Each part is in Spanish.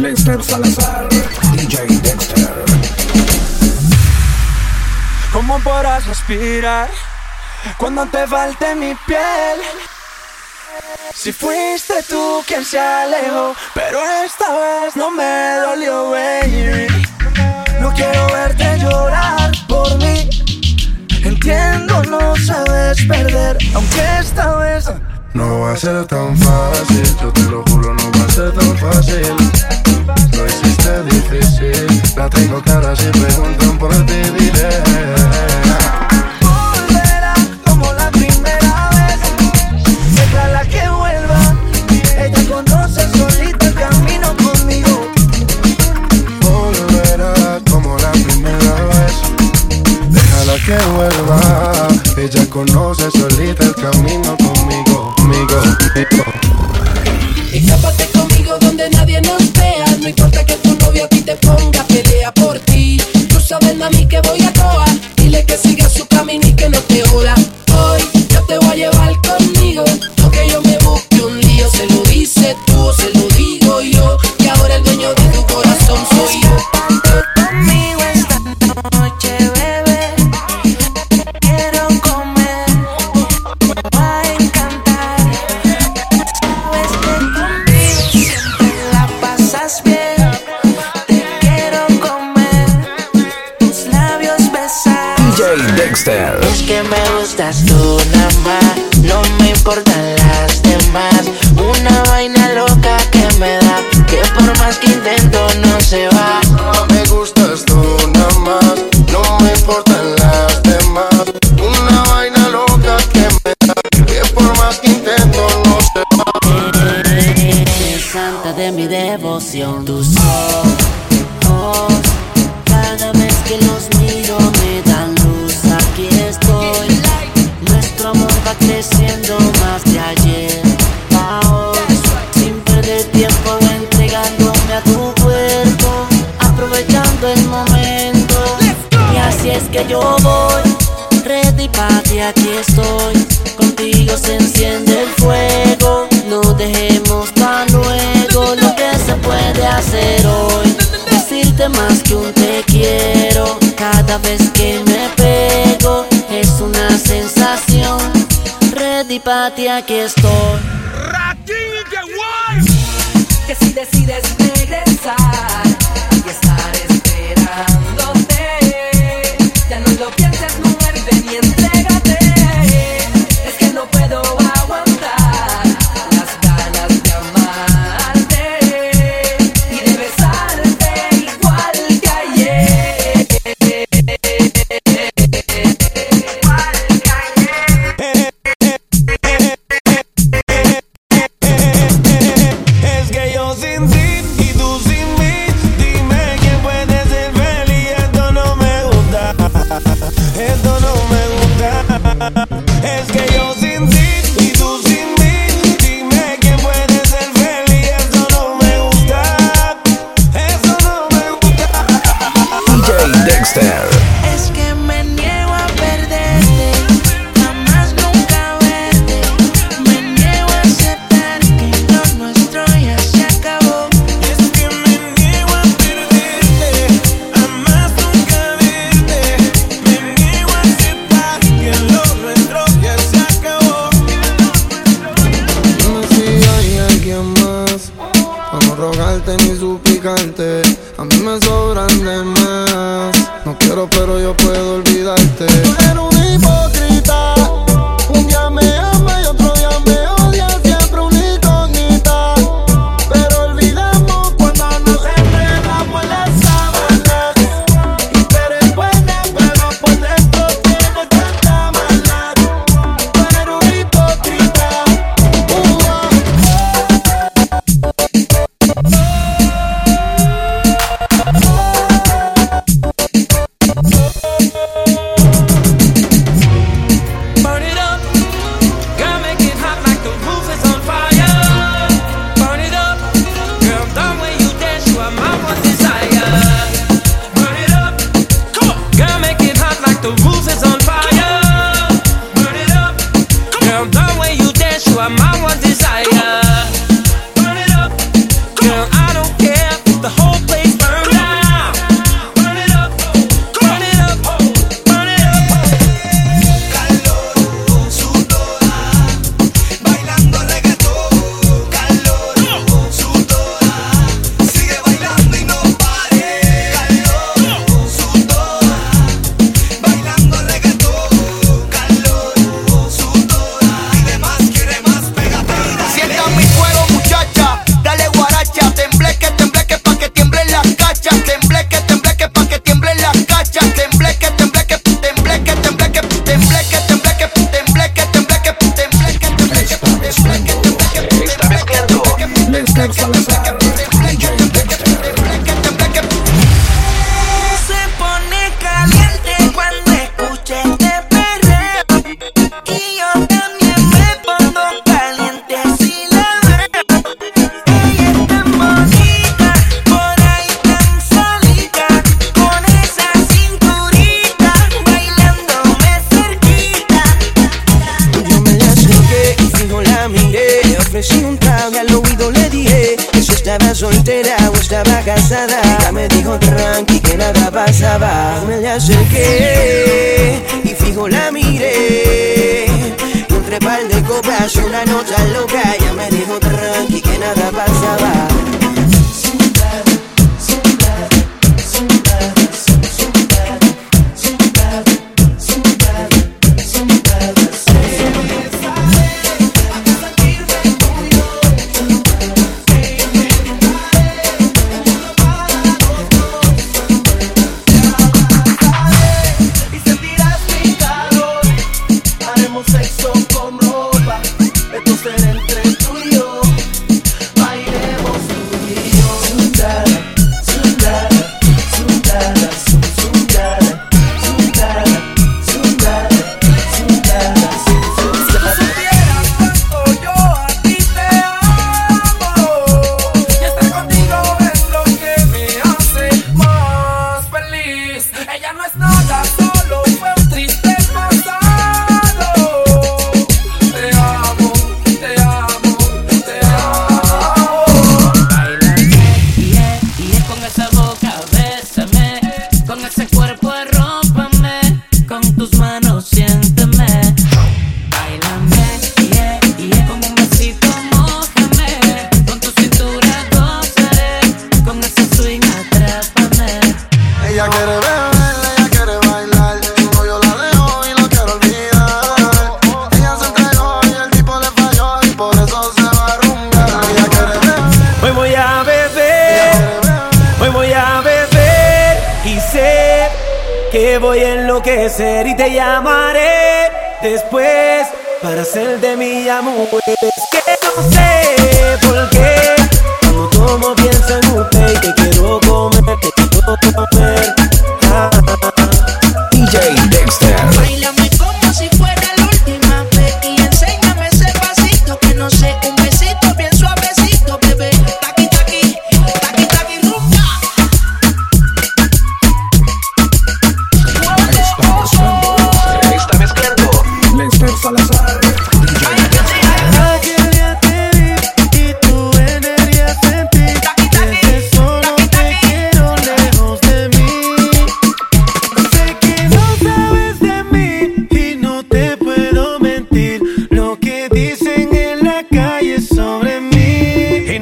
Lester Salazar, DJ Dexter. ¿Cómo podrás respirar cuando te falte mi piel? Si fuiste tú quien se alejó, pero esta vez no me dolió, baby. No quiero verte llorar por mí. Entiendo, no sabes perder, aunque esta vez no va a ser tan fácil, yo te lo juro, no va a ser tan fácil. Lo hiciste difícil, la tengo cara si preguntan por ti diré. Volverá como la primera vez, déjala que vuelva, ella conoce solita el camino conmigo. Volverá como la primera vez, déjala que vuelva, ella conoce solita el camino conmigo. go, go. yo voy. Ready para ti, aquí estoy. Contigo se enciende el fuego. No dejemos para luego lo que se puede hacer hoy. Decirte más que un te quiero. Cada vez que me pego es una sensación. Ready para ti, aquí estoy. Que si decides regresar. Mixter. No rogarte ni suplicarte, a mí me sobran de más. No quiero, pero yo puedo olvidarte. Tú eres una hipócrita. soltera o estaba casada. Ya me dijo tranqui que nada pasaba. Me le acerqué y fijo la miré. Entre de copas una nota loca. Ya me dijo tranqui que nada pasaba. que voy a enloquecer y te llamaré después para ser de mi amor. Es que no sé por qué, cuando tomo pienso en usted y te quiero comer, te quiero comer.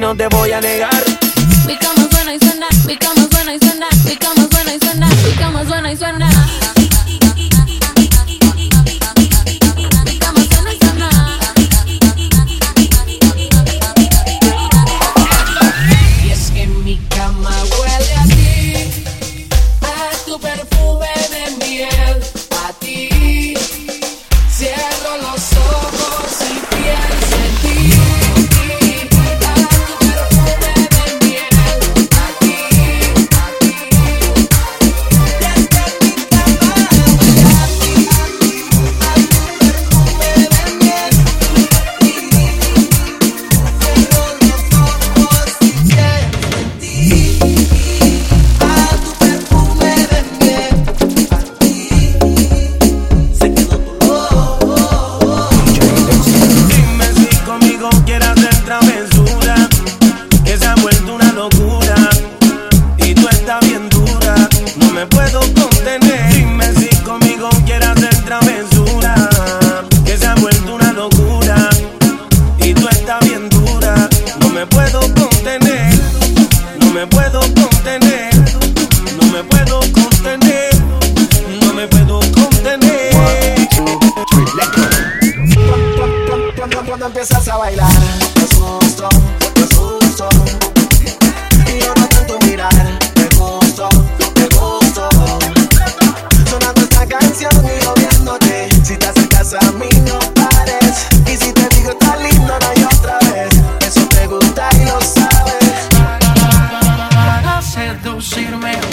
no te voy a negar. don't see the man.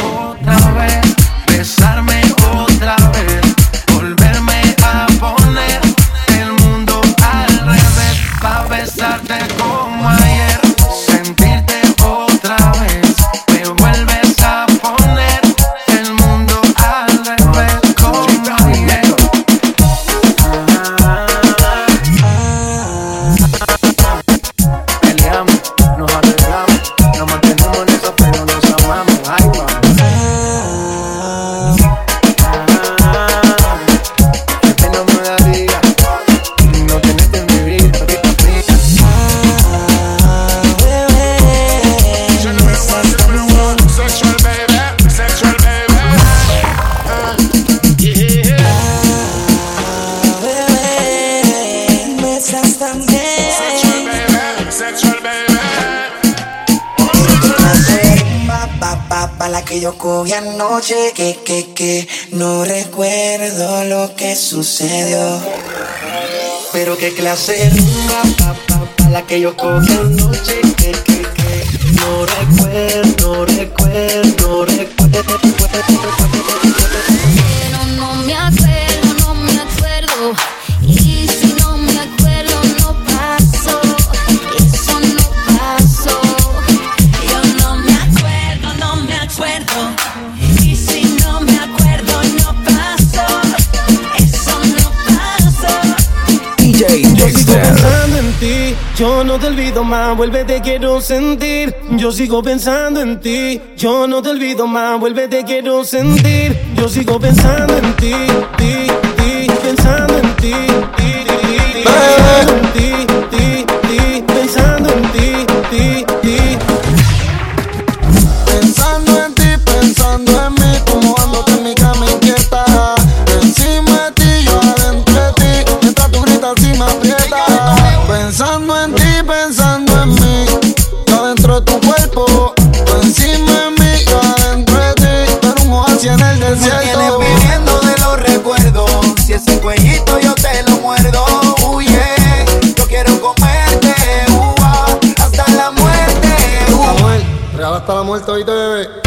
la que yo cogí anoche Que, que, que No recuerdo lo que sucedió. Pero qué clase rumba pa, pa, pa, la que yo cogí anoche Que, que, que No recuerdo, recuerdo, recuerdo, recuerdo. no te olvido más, vuelve, te quiero sentir. Yo sigo pensando en ti. Yo no te olvido más, vuelve, te quiero sentir. Yo sigo pensando en ti, ti. muerto y bebé.